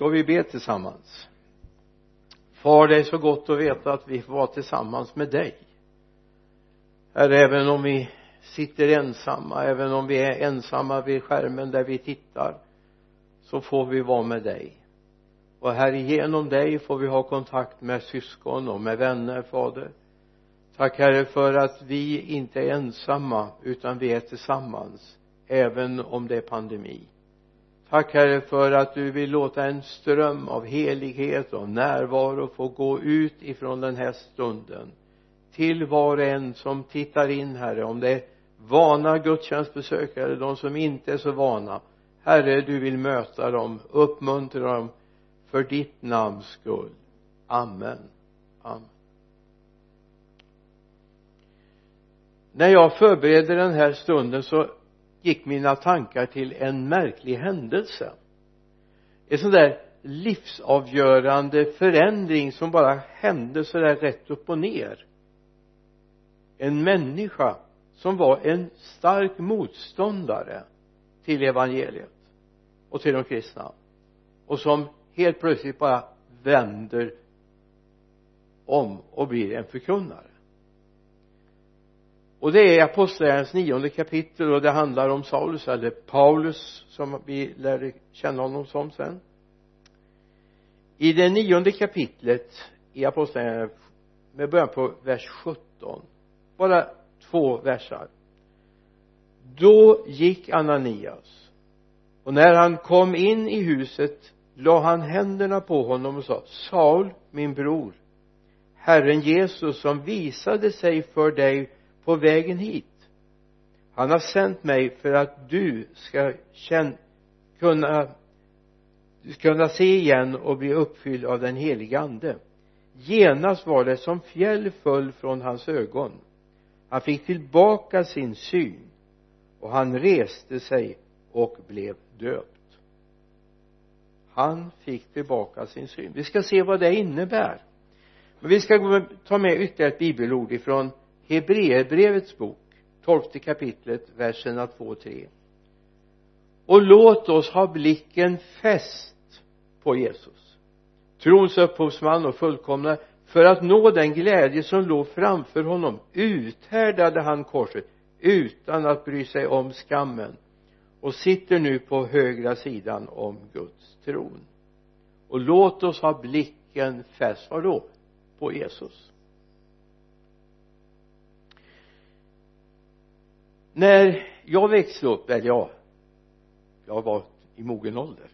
ska vi be tillsammans? Far det är så gott att veta att vi får vara tillsammans med dig. Herre även om vi sitter ensamma även om vi är ensamma vid skärmen där vi tittar så får vi vara med dig. Och här genom dig får vi ha kontakt med syskon och med vänner fader. Tack herre för att vi inte är ensamma utan vi är tillsammans även om det är pandemi tack herre för att du vill låta en ström av helighet och närvaro få gå ut ifrån den här stunden. Till var och en som tittar in herre om det är vana gudstjänstbesökare de som inte är så vana. Herre du vill möta dem uppmuntra dem för ditt namns skull. Amen. Amen. När jag förberedde den här stunden så gick mina tankar till en märklig händelse. En sån där livsavgörande förändring som bara hände så där rätt upp och ner. En människa som var en stark motståndare till evangeliet och till de kristna. Och som helt plötsligt bara vänder om och blir en förkunnare och det är apostlagärningarnas nionde kapitel och det handlar om Saulus eller Paulus som vi lärde känna honom som sen. I det nionde kapitlet i apostlagärningarna med början på vers 17 bara två versar. Då gick Ananias och när han kom in i huset la han händerna på honom och sa Saul min bror Herren Jesus som visade sig för dig på vägen hit. Han har sänt mig för att du ska känna, kunna kunna se igen och bli uppfylld av den heliga ande. Genast var det som fjäll föll från hans ögon. Han fick tillbaka sin syn och han reste sig och blev döpt. Han fick tillbaka sin syn. Vi ska se vad det innebär. Men vi ska ta med ytterligare ett bibelord ifrån Hebreerbrevets bok tolfte kapitlet verserna 2 och 3 och låt oss ha blicken fäst på Jesus trons upphovsman och fullkomna för att nå den glädje som låg framför honom uthärdade han korset utan att bry sig om skammen och sitter nu på högra sidan om Guds tron. Och låt oss ha blicken fäst, vadå? På Jesus. När jag växte upp, eller ja jag var i mogen ålder.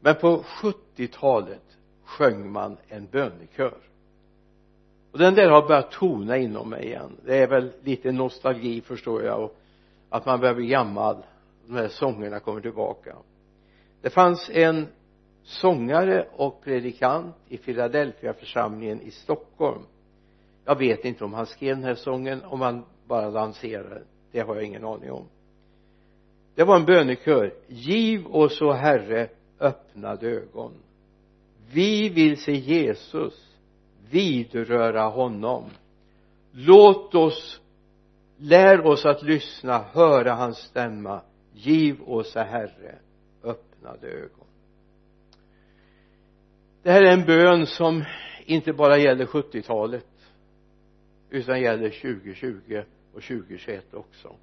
Men på 70-talet sjöng man en bönekör och den där har börjat tona inom mig igen. Det är väl lite nostalgi förstår jag och att man börjar bli gammal de här sångerna kommer tillbaka. Det fanns en sångare och predikant i Philadelphia församlingen i Stockholm. Jag vet inte om han skrev den här sången om han bara lanserade det har jag ingen aning om. Det var en bönekör. Giv oss o herre öppnade ögon. Vi vill se Jesus vidröra honom. Låt oss lär oss att lyssna höra hans stämma. Giv oss herre öppnade ögon. Det här är en bön som inte bara gäller 70-talet utan gäller 2020 och 2021 också.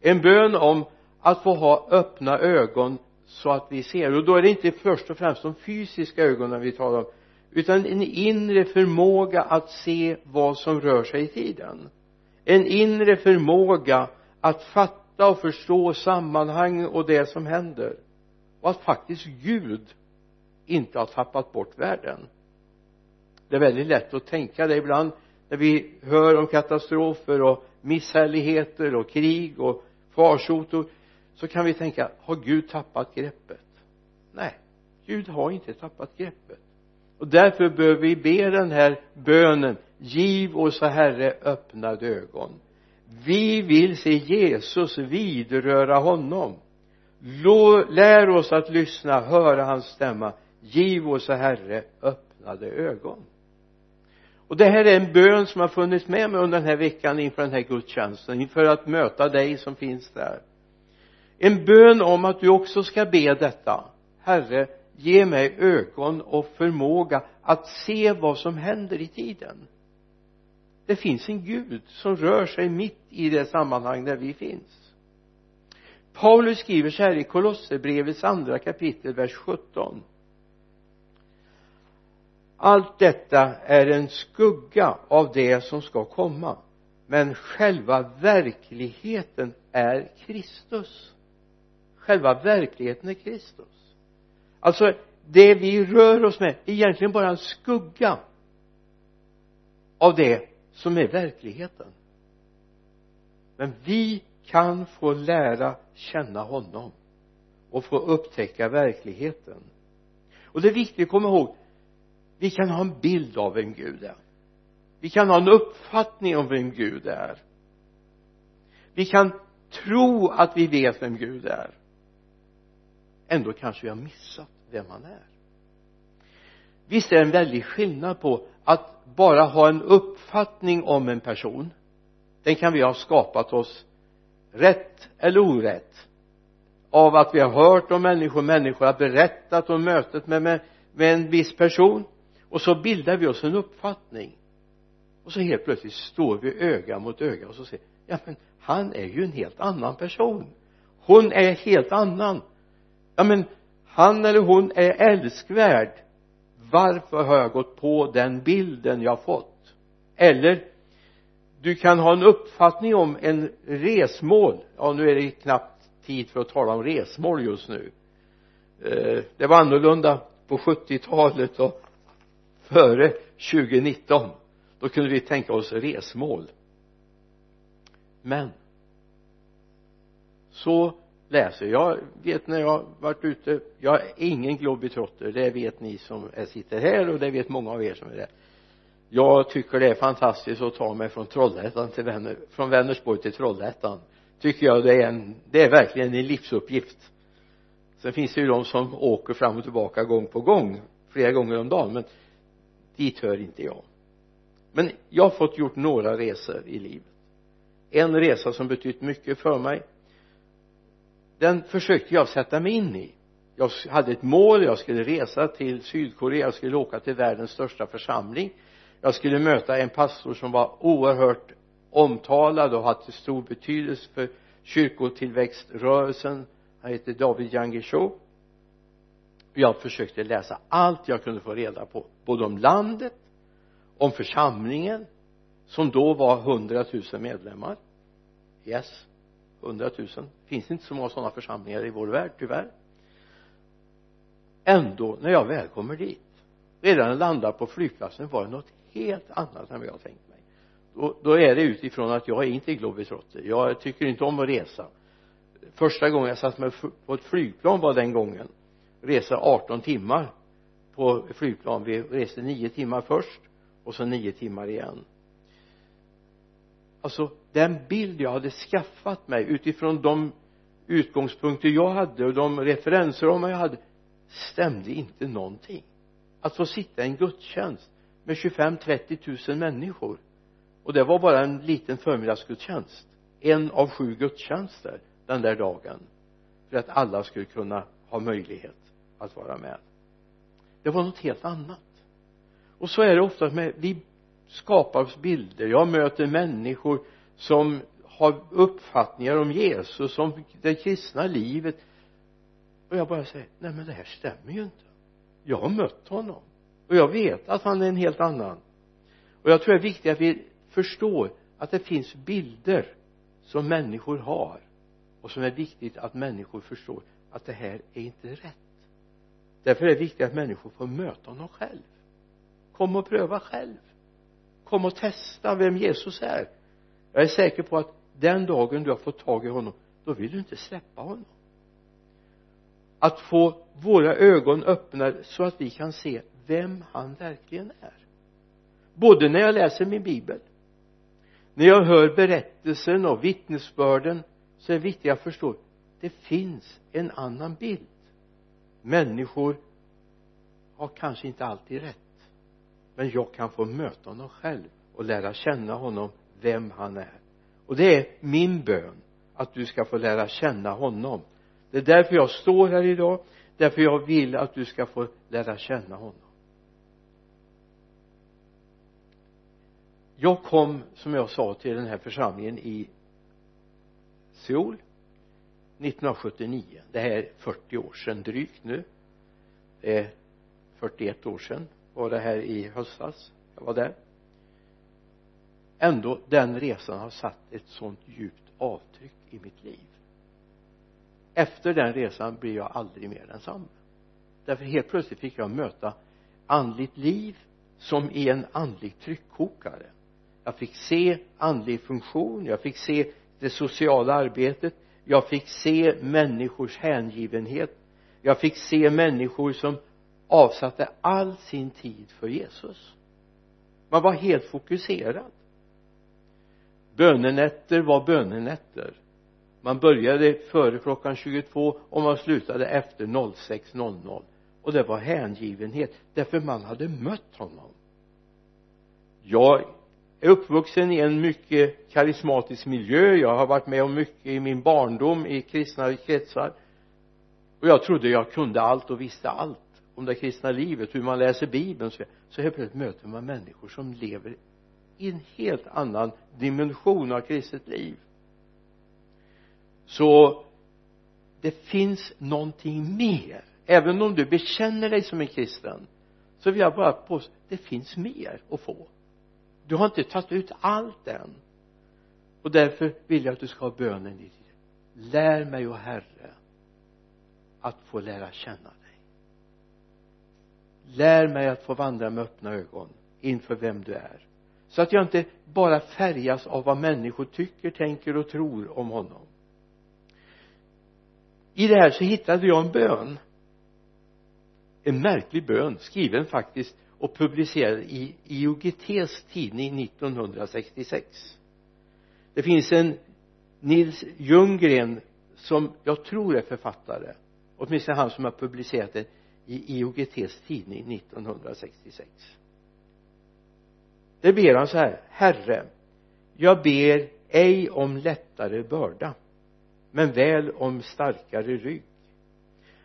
En bön om att få ha öppna ögon så att vi ser. Och då är det inte först och främst de fysiska ögonen vi talar om utan en inre förmåga att se vad som rör sig i tiden. En inre förmåga att fatta och förstå sammanhang och det som händer. Och att faktiskt Gud inte har tappat bort världen. Det är väldigt lätt att tänka det ibland när vi hör om katastrofer och misshälligheter och krig och farsoter så kan vi tänka har Gud tappat greppet? Nej Gud har inte tappat greppet. Och därför bör vi be den här bönen giv oss herre öppnade ögon. Vi vill se Jesus vidröra honom. Lär oss att lyssna höra hans stämma. Giv oss herre öppnade ögon och det här är en bön som har funnits med mig under den här veckan inför den här gudstjänsten inför att möta dig som finns där. En bön om att du också ska be detta. Herre ge mig ögon och förmåga att se vad som händer i tiden. Det finns en Gud som rör sig mitt i det sammanhang där vi finns. Paulus skriver så här i Kolosserbrevets andra kapitel vers 17 allt detta är en skugga av det som ska komma. Men själva verkligheten är Kristus. Själva verkligheten är Kristus. Alltså det vi rör oss med är egentligen bara en skugga av det som är verkligheten. Men vi kan få lära känna honom och få upptäcka verkligheten. Och det är viktigt att komma ihåg vi kan ha en bild av vem Gud är. Vi kan ha en uppfattning om vem Gud är. Vi kan tro att vi vet vem Gud är. Ändå kanske vi har missat vem han är. Visst är det en väldig skillnad på att bara ha en uppfattning om en person. Den kan vi ha skapat oss rätt eller orätt. Av att vi har hört om människor, människor har berättat om mötet med, med, med en viss person och så bildar vi oss en uppfattning. Och så helt plötsligt står vi öga mot öga och så säger ja men han är ju en helt annan person. Hon är helt annan. Ja men han eller hon är älskvärd. Varför har jag gått på den bilden jag fått? Eller du kan ha en uppfattning om en resmål. Ja nu är det knappt tid för att tala om resmål just nu. Eh, det var annorlunda på 70-talet och före 2019 då kunde vi tänka oss resmål. Men så läser jag. Vet när jag varit ute jag är ingen globetrotter det vet ni som sitter här och det vet många av er som är där. Jag tycker det är fantastiskt att ta mig från Trollhättan till Vänner, från Vänersborg till Trollhättan. Tycker jag det är en det är verkligen en livsuppgift. Sen finns det ju de som åker fram och tillbaka gång på gång flera gånger om dagen men dit hör inte jag. Men jag har fått gjort några resor i livet. En resa som betytt mycket för mig den försökte jag sätta mig in i. Jag hade ett mål jag skulle resa till Sydkorea jag skulle åka till världens största församling. Jag skulle möta en pastor som var oerhört omtalad och hade stor betydelse för kyrkotillväxtrörelsen. Han heter David Yangisho jag försökte läsa allt jag kunde få reda på både om landet om församlingen som då var hundratusen medlemmar. Yes hundratusen. Finns inte så många sådana församlingar i vår värld tyvärr. Ändå när jag väl kommer dit redan när jag landar på flygplatsen var det något helt annat än vad jag tänkt mig. Då, då är det utifrån att jag är inte globetrotter. Jag tycker inte om att resa. Första gången jag satt mig på ett flygplan var den gången. Resa 18 timmar på flygplan. Vi reste nio timmar först och så nio timmar igen. Alltså den bild jag hade skaffat mig utifrån de utgångspunkter jag hade och de referensramar jag hade stämde inte någonting. Att få sitta i en gudstjänst med 25-30 tusen människor och det var bara en liten förmiddagsgudstjänst. En av sju gudstjänster den där dagen för att alla skulle kunna ha möjlighet att vara med det var något helt annat. Och så är det ofta med vi skapar oss bilder. Jag möter människor som har uppfattningar om Jesus om det kristna livet. Och jag bara säger nej men det här stämmer ju inte. Jag har mött honom. Och jag vet att han är en helt annan. Och jag tror det är viktigt att vi förstår att det finns bilder som människor har. Och som är viktigt att människor förstår att det här är inte rätt därför är det viktigt att människor får möta honom själv. Kom och pröva själv. Kom och testa vem Jesus är. Jag är säker på att den dagen du har fått tag i honom då vill du inte släppa honom. Att få våra ögon öppnade så att vi kan se vem han verkligen är. Både när jag läser min bibel när jag hör berättelsen och vittnesbörden så är det viktigt att förstå det finns en annan bild människor har kanske inte alltid rätt men jag kan få möta honom själv och lära känna honom vem han är. Och det är min bön att du ska få lära känna honom. Det är därför jag står här idag därför jag vill att du ska få lära känna honom. Jag kom som jag sa till den här församlingen i Seoul. 1979. Det här är 40 år sedan drygt nu. Det är 41 år sedan var det här i höstas jag var där. Ändå den resan har satt ett sånt djupt avtryck i mitt liv. Efter den resan blir jag aldrig mer densamma. Därför helt plötsligt fick jag möta andligt liv som i en andlig tryckkokare. Jag fick se andlig funktion jag fick se det sociala arbetet jag fick se människors hängivenhet. Jag fick se människor som avsatte all sin tid för Jesus. Man var helt fokuserad. Bönenätter var bönenätter. Man började före klockan 22 och man slutade efter 06.00 och det var hängivenhet därför man hade mött honom. Jag är uppvuxen i en mycket karismatisk miljö. Jag har varit med om mycket i min barndom i kristna kretsar. Och jag trodde jag kunde allt och visste allt om det kristna livet. Hur man läser bibeln så, så helt plötsligt möter man människor som lever i en helt annan dimension av kristet liv. Så det finns någonting mer. Även om du bekänner dig som en kristen så vill jag bara påstå det finns mer att få du har inte tagit ut allt än. Och därför vill jag att du ska ha bönen i ditt lär mig o herre att få lära känna dig. Lär mig att få vandra med öppna ögon inför vem du är. Så att jag inte bara färgas av vad människor tycker, tänker och tror om honom. I det här så hittade jag en bön. En märklig bön skriven faktiskt och publicerad i IOGTs tidning 1966 det finns en Nils Ljunggren som jag tror är författare åtminstone han som har publicerat det i IOGTs tidning 1966 det ber han så här herre jag ber ej om lättare börda men väl om starkare rygg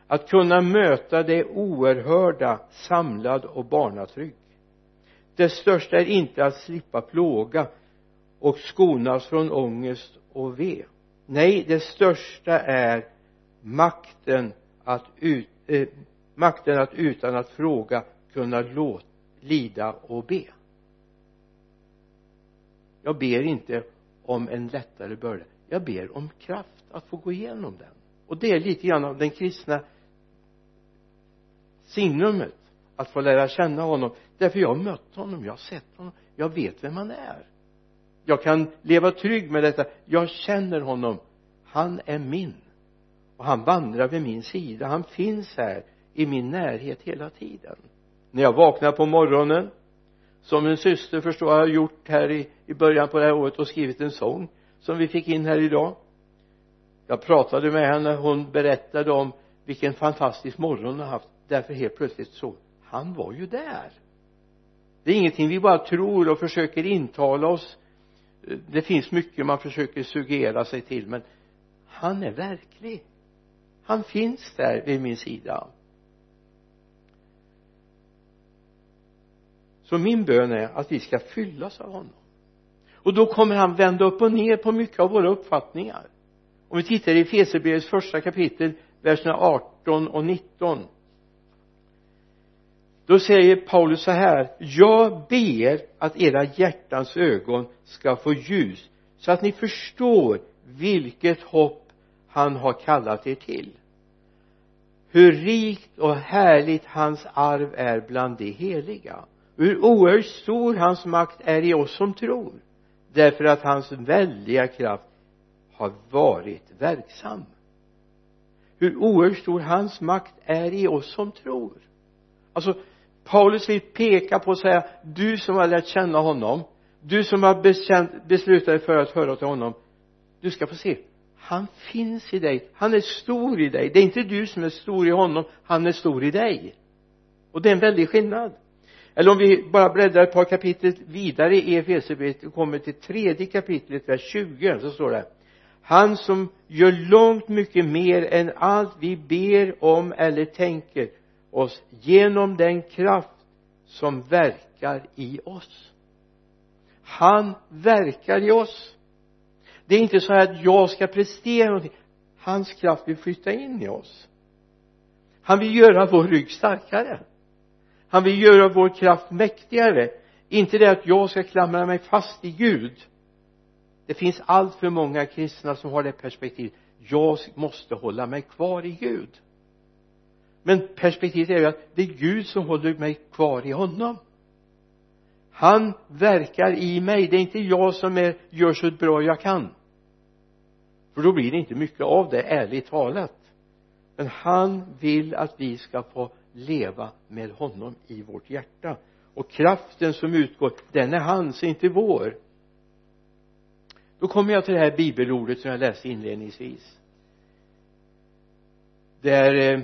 att kunna möta det oerhörda samlad och barnatrygg det största är inte att slippa plåga och skonas från ångest och ve. Nej det största är makten att ut, eh, makten att utan att fråga kunna låt, lida och be. Jag ber inte om en lättare börda. Jag ber om kraft att få gå igenom den. Och det är lite grann av den kristna signumet att få lära känna honom. Därför jag har mött honom, jag har sett honom jag vet vem han är. Jag kan leva trygg med detta. Jag känner honom. Han är min. Och han vandrar vid min sida. Han finns här i min närhet hela tiden. När jag vaknar på morgonen som en syster förstår jag har gjort här i, i början på det här året och skrivit en sång som vi fick in här idag. Jag pratade med henne. Hon berättade om vilken fantastisk morgon hon har haft därför helt plötsligt så han var ju där. Det är ingenting vi bara tror och försöker intala oss. Det finns mycket man försöker suggera sig till men han är verklig. Han finns där vid min sida. Så min bön är att vi ska fyllas av honom. Och då kommer han vända upp och ner på mycket av våra uppfattningar. Om vi tittar i Efesierbrevets första kapitel verserna 18 och 19 då säger Paulus så här jag ber att era hjärtans ögon ska få ljus så att ni förstår vilket hopp han har kallat er till. Hur rikt och härligt hans arv är bland de heliga. Hur oerhört stor hans makt är i oss som tror. Därför att hans väldiga kraft har varit verksam. Hur oerhört stor hans makt är i oss som tror. Alltså Paulus vill peka på och säga du som har lärt känna honom du som har bekänt, beslutat dig för att höra till honom du ska få se. Han finns i dig. Han är stor i dig. Det är inte du som är stor i honom. Han är stor i dig. Och det är en väldig skillnad. Eller om vi bara bläddrar ett par kapitel vidare i Efesierbrevet och kommer till tredje kapitlet vers 20 så står det han som gör långt mycket mer än allt vi ber om eller tänker oss genom den kraft som verkar i oss. Han verkar i oss. Det är inte så att jag ska prestera någonting. Hans kraft vill flytta in i oss. Han vill göra vår rygg starkare. Han vill göra vår kraft mäktigare. Inte det att jag ska klamra mig fast i Gud. Det finns allt för många kristna som har det perspektivet. Jag måste hålla mig kvar i Gud men perspektivet är ju att det är Gud som håller mig kvar i honom. Han verkar i mig. Det är inte jag som är, gör så bra jag kan. För då blir det inte mycket av det ärligt talat. Men han vill att vi ska få leva med honom i vårt hjärta. Och kraften som utgår den är hans, inte vår. Då kommer jag till det här bibelordet som jag läste inledningsvis. Där eh,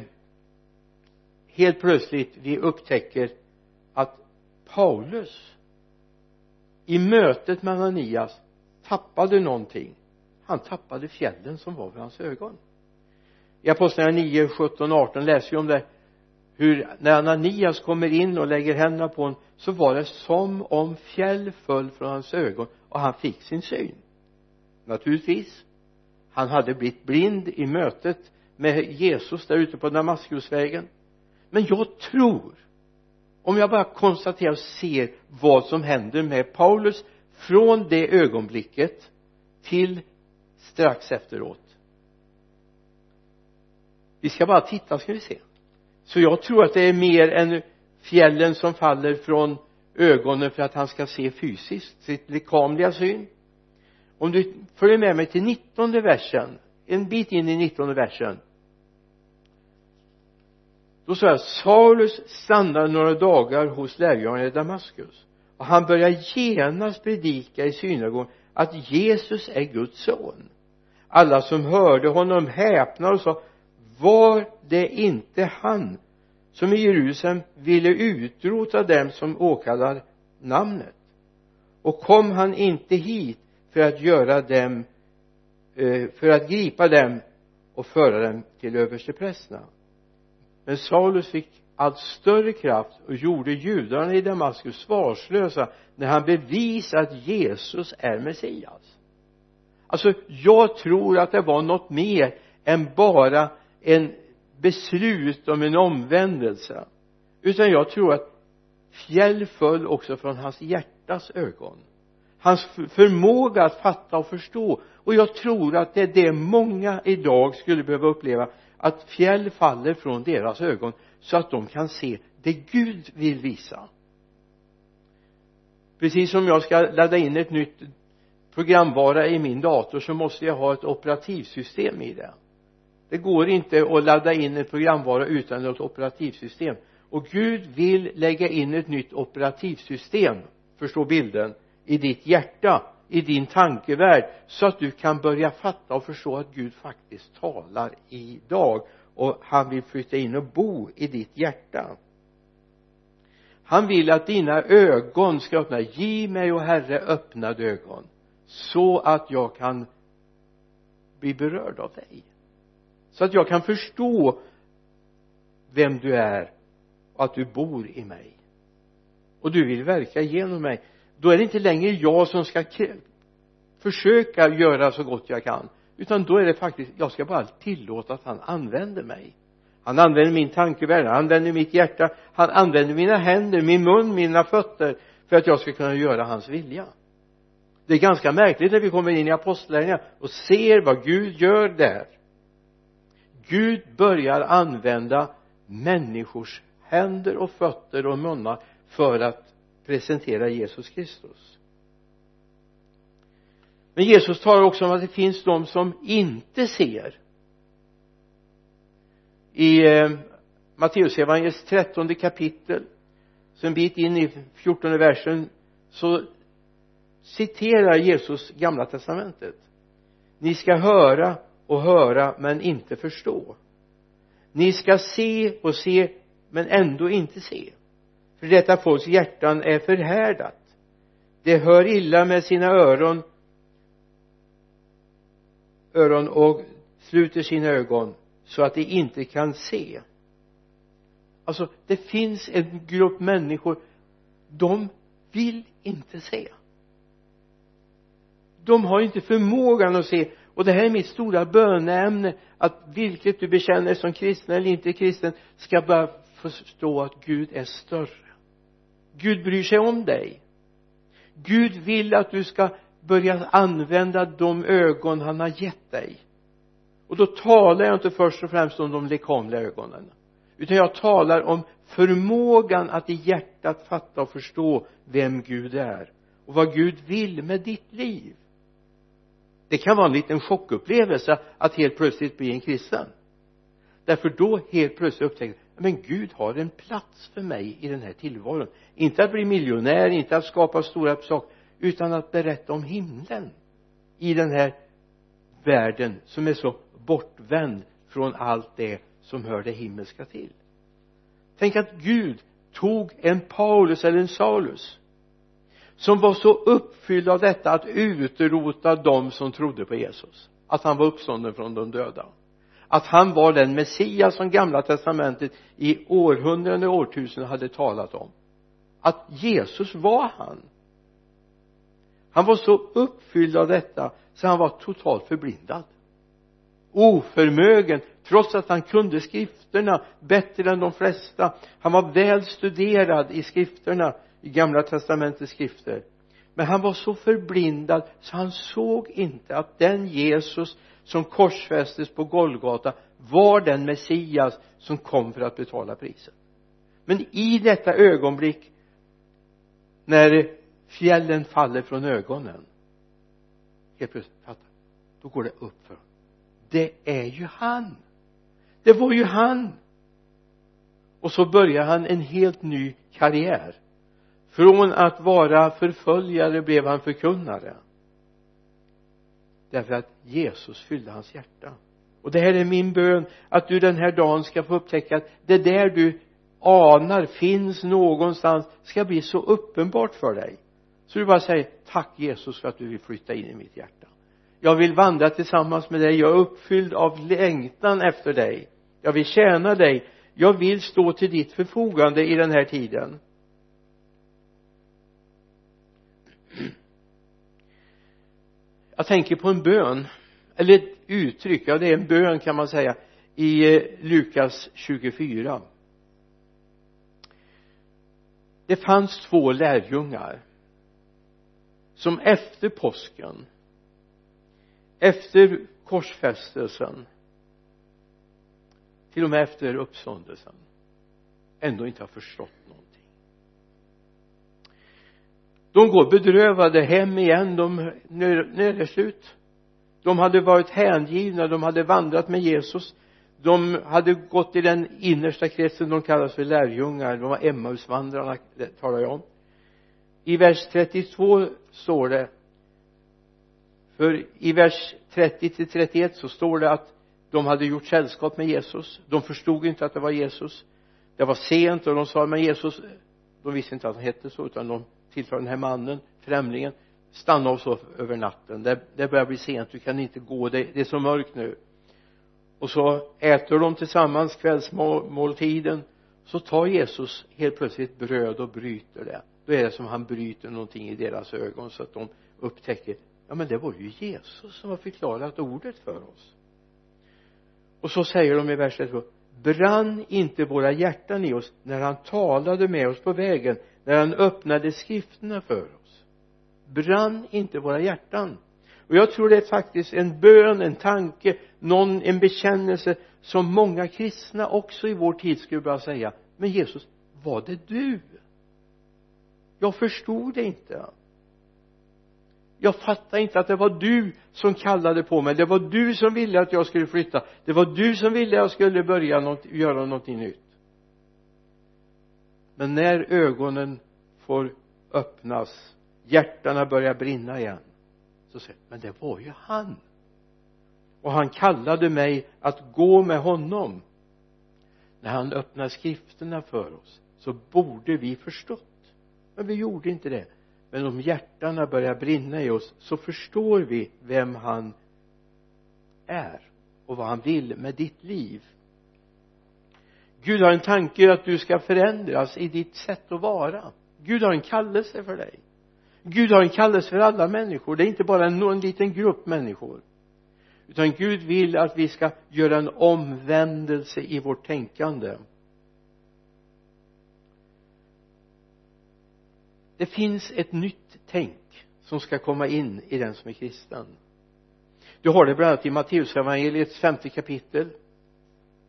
helt plötsligt vi upptäcker att Paulus i mötet med Ananias tappade någonting. Han tappade fjällen som var vid hans ögon. I apostlagärningarna 9, 17, 18 läser vi om det. Hur när Ananias kommer in och lägger händerna på honom så var det som om fjäll föll från hans ögon och han fick sin syn. Naturligtvis. Han hade blivit blind i mötet med Jesus där ute på Damaskusvägen men jag tror om jag bara konstaterar och ser vad som händer med Paulus från det ögonblicket till strax efteråt. Vi ska bara titta ska vi se. Så jag tror att det är mer än fjällen som faller från ögonen för att han ska se fysiskt sitt lekamliga syn. Om du följer med mig till nittonde versen en bit in i nittonde versen då sa jag Saulus stannade några dagar hos lärjungarna i Damaskus och han började genast predika i synagogan att Jesus är Guds son. Alla som hörde honom häpnade och sa var det inte han som i Jerusalem ville utrota dem som åkallar namnet? Och kom han inte hit för att göra dem eh, för att gripa dem och föra dem till översteprästerna? Men Saulus fick allt större kraft och gjorde judarna i Damaskus svarslösa när han bevisade att Jesus är Messias. Alltså jag tror att det var något mer än bara en beslut om en omvändelse. Utan jag tror att fjäll föll också från hans hjärtas ögon. Hans förmåga att fatta och förstå. Och jag tror att det är det många idag skulle behöva uppleva att fjäll faller från deras ögon så att de kan se det Gud vill visa. Precis som jag ska ladda in ett nytt programvara i min dator så måste jag ha ett operativsystem i det. Det går inte att ladda in en programvara utan ett operativsystem. Och Gud vill lägga in ett nytt operativsystem förstå bilden i ditt hjärta i din tankevärld så att du kan börja fatta och förstå att Gud faktiskt talar idag. Och han vill flytta in och bo i ditt hjärta. Han vill att dina ögon ska öppna. Ge mig och herre öppnade ögon så att jag kan bli berörd av dig. Så att jag kan förstå vem du är och att du bor i mig. Och du vill verka genom mig då är det inte längre jag som ska försöka göra så gott jag kan utan då är det faktiskt jag ska bara tillåta att han använder mig. Han använder min tankevärld han använder mitt hjärta han använder mina händer, min mun, mina fötter för att jag ska kunna göra hans vilja. Det är ganska märkligt när vi kommer in i apostlagärningarna och ser vad Gud gör där. Gud börjar använda människors händer och fötter och munnar för att presentera Jesus Kristus. Men Jesus talar också om att det finns de som inte ser. I eh, Matteusevangeliets trettonde kapitel så en bit in i fjortonde versen så citerar Jesus gamla testamentet. Ni ska höra och höra men inte förstå. Ni ska se och se men ändå inte se för detta folks hjärtan är förhärdat. Det hör illa med sina öron öron och sluter sina ögon så att de inte kan se. Alltså det finns en grupp människor de vill inte se. De har inte förmågan att se. Och det här är mitt stora böneämne att vilket du bekänner som kristen eller inte kristen ska bara förstå att Gud är större. Gud bryr sig om dig. Gud vill att du ska börja använda de ögon han har gett dig. Och då talar jag inte först och främst om de lekamliga ögonen utan jag talar om förmågan att i hjärtat fatta och förstå vem Gud är och vad Gud vill med ditt liv. Det kan vara en liten chockupplevelse att helt plötsligt bli en kristen. Därför då helt plötsligt upptäcker men Gud har en plats för mig i den här tillvaron. Inte att bli miljonär, inte att skapa stora saker utan att berätta om himlen i den här världen som är så bortvänd från allt det som hör det himmelska till. Tänk att Gud tog en Paulus eller en Saulus som var så uppfylld av detta att utrota dem som trodde på Jesus att han var uppstånden från de döda att han var den Messias som gamla testamentet i århundraden och årtusenden hade talat om. Att Jesus var han. Han var så uppfylld av detta så han var totalt förblindad. Oförmögen trots att han kunde skrifterna bättre än de flesta. Han var väl studerad i skrifterna i gamla testamentets skrifter. Men han var så förblindad så han såg inte att den Jesus som korsfästes på Golgata var den Messias som kom för att betala priset. Men i detta ögonblick när fjällen faller från ögonen helt plötsligt då går det upp för honom. Det är ju han. Det var ju han. Och så börjar han en helt ny karriär. Från att vara förföljare blev han förkunnare därför att Jesus fyllde hans hjärta. Och det här är min bön att du den här dagen ska få upptäcka att det där du anar finns någonstans ska bli så uppenbart för dig. Så du bara säger tack Jesus för att du vill flytta in i mitt hjärta. Jag vill vandra tillsammans med dig. Jag är uppfylld av längtan efter dig. Jag vill tjäna dig. Jag vill stå till ditt förfogande i den här tiden. Jag tänker på en bön eller ett uttryck, ja det är en bön kan man säga i eh, Lukas 24 det fanns två lärjungar som efter påsken efter korsfästelsen till och med efter uppståndelsen ändå inte har förstått någonting de går bedrövade hem igen. De, nu, är det slut de hade varit hängivna, de hade vandrat med Jesus. De hade gått i den innersta kretsen. De kallas för lärjungar. De var Emmausvandrarna talar jag om. I vers 32 står det för i vers 30 till 31 så står det att de hade gjort sällskap med Jesus. De förstod inte att det var Jesus. Det var sent och de sa men Jesus de visste inte att han hette så utan de tilltalar den här mannen främlingen stanna oss över natten. Det, det börjar bli sent du kan inte gå det, det är så mörkt nu. Och så äter de tillsammans kvällsmåltiden så tar Jesus helt plötsligt bröd och bryter det. Då är det som han bryter någonting i deras ögon så att de upptäcker ja men det var ju Jesus som har förklarat ordet för oss. Och så säger de i vers 32 brann inte våra hjärtan i oss när han talade med oss på vägen när han öppnade skrifterna för oss. Brann inte våra hjärtan? Och jag tror det är faktiskt en bön, en tanke, någon, en bekännelse som många kristna också i vår tid skulle börja säga men Jesus, var det du? Jag förstod det inte. Jag fattar inte att det var du som kallade på mig. Det var du som ville att jag skulle flytta. Det var du som ville att jag skulle börja något, göra någonting nytt men när ögonen får öppnas hjärtana börjar brinna igen så säger men det var ju han. Och han kallade mig att gå med honom. När han öppnade skrifterna för oss så borde vi förstått. Men vi gjorde inte det. Men om hjärtana börjar brinna i oss så förstår vi vem han är och vad han vill med ditt liv. Gud har en tanke att du ska förändras i ditt sätt att vara. Gud har en kallelse för dig. Gud har en kallelse för alla människor. Det är inte bara en, en liten grupp människor. Utan Gud vill att vi ska göra en omvändelse i vårt tänkande. Det finns ett nytt tänk som ska komma in i den som är kristen. Du har det bland annat i Matteusevangeliets femte kapitel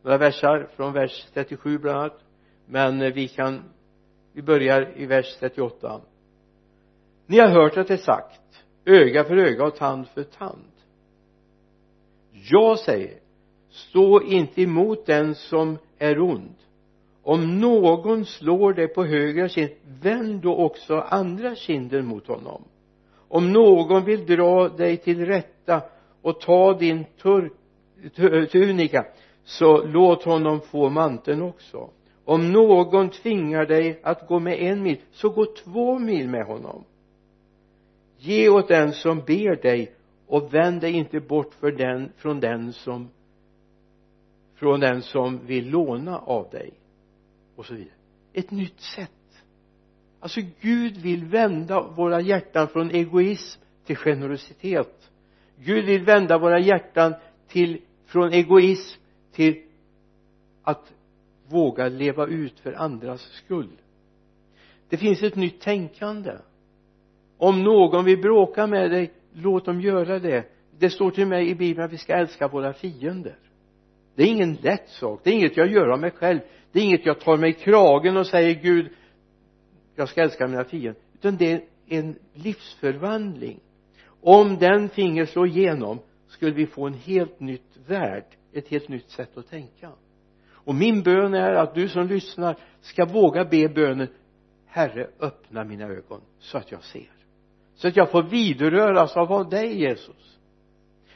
några versar från vers 37 bland annat. Men eh, vi kan vi börjar i vers 38 ni har hört att det är sagt öga för öga och tand för tand. Jag säger stå inte emot den som är ond. Om någon slår dig på högra kind vänd då också andra kinden mot honom. Om någon vill dra dig till rätta och ta din tur, tunika så låt honom få manteln också. Om någon tvingar dig att gå med en mil så gå två mil med honom. Ge åt den som ber dig och vänd dig inte bort för den, från den som från den som vill låna av dig. Och så vidare. Ett nytt sätt. Alltså Gud vill vända våra hjärtan från egoism till generositet. Gud vill vända våra hjärtan till från egoism till att våga leva ut för andras skull. Det finns ett nytt tänkande. Om någon vill bråka med dig låt dem göra det. Det står till mig i bibeln att vi ska älska våra fiender. Det är ingen lätt sak. Det är inget jag gör av mig själv. Det är inget jag tar mig i kragen och säger Gud jag ska älska mina fiender. Utan det är en livsförvandling. Om den finge slå igenom skulle vi få en helt nytt värld ett helt nytt sätt att tänka. Och min bön är att du som lyssnar ska våga be bönen herre öppna mina ögon så att jag ser. Så att jag får vidröras av dig Jesus.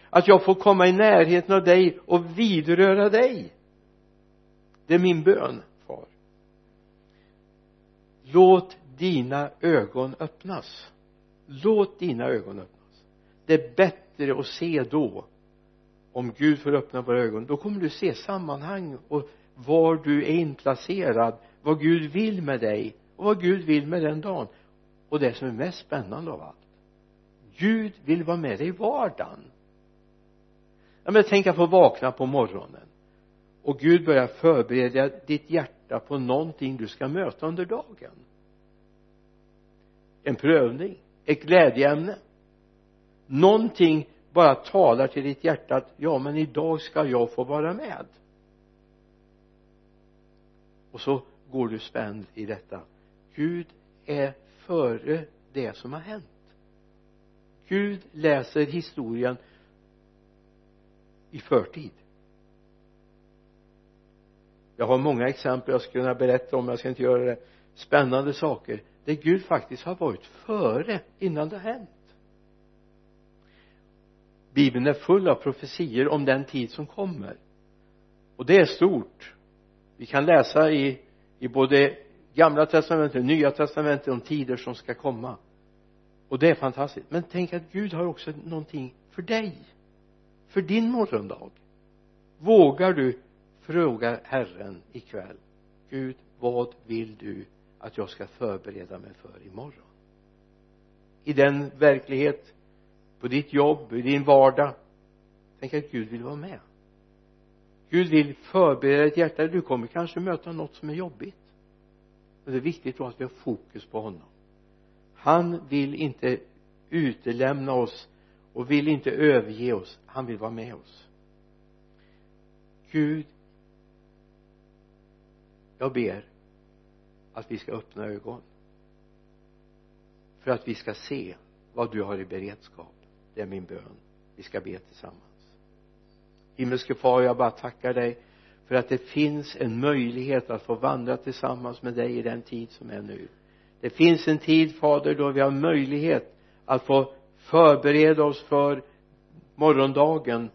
Att jag får komma i närheten av dig och vidröra dig. Det är min bön far. Låt dina ögon öppnas. Låt dina ögon öppnas. Det är bättre att se då om Gud får öppna våra ögon då kommer du se sammanhang och var du är inplacerad vad Gud vill med dig och vad Gud vill med den dagen. Och det som är mest spännande av allt Gud vill vara med dig i vardagen. Ja men tänk att få vakna på morgonen och Gud börjar förbereda ditt hjärta på någonting du ska möta under dagen. En prövning ett glädjeämne. Någonting bara talar till ditt hjärta att ja men idag ska jag få vara med. Och så går du spänd i detta. Gud är före det som har hänt. Gud läser historien i förtid. Jag har många exempel jag skulle kunna berätta om jag ska inte göra det. Spännande saker. Där Gud faktiskt har varit före innan det har hänt bibeln är full av profetier om den tid som kommer. Och det är stort. Vi kan läsa i i både gamla testamentet och nya testamentet om tider som ska komma. Och det är fantastiskt. Men tänk att Gud har också någonting för dig. För din morgondag. Vågar du fråga Herren ikväll Gud vad vill du att jag ska förbereda mig för imorgon? I den verklighet på ditt jobb, i din vardag. Tänk att Gud vill vara med. Gud vill förbereda ditt hjärta. Du kommer kanske möta något som är jobbigt. Men det är viktigt då att vi har fokus på honom. Han vill inte utelämna oss och vill inte överge oss. Han vill vara med oss. Gud jag ber att vi ska öppna ögon för att vi ska se vad du har i beredskap det är min bön. Vi ska be tillsammans. Himmelske far jag bara tackar dig för att det finns en möjlighet att få vandra tillsammans med dig i den tid som är nu. Det finns en tid fader då vi har möjlighet att få förbereda oss för morgondagen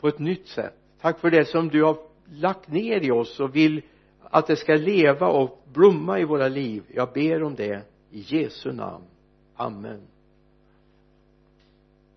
på ett nytt sätt. Tack för det som du har lagt ner i oss och vill att det ska leva och blomma i våra liv. Jag ber om det i Jesu namn. Amen.